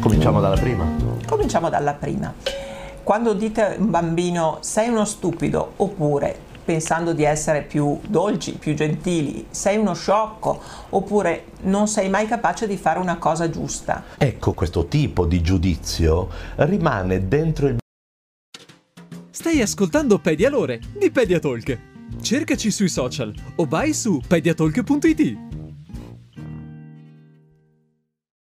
Cominciamo dalla prima. Cominciamo dalla prima. Quando dite a un bambino sei uno stupido oppure pensando di essere più dolci, più gentili, sei uno sciocco oppure non sei mai capace di fare una cosa giusta. Ecco, questo tipo di giudizio rimane dentro il Stai ascoltando Pedialore di Pediatalk. Cercaci sui social o vai su pediatalk.it.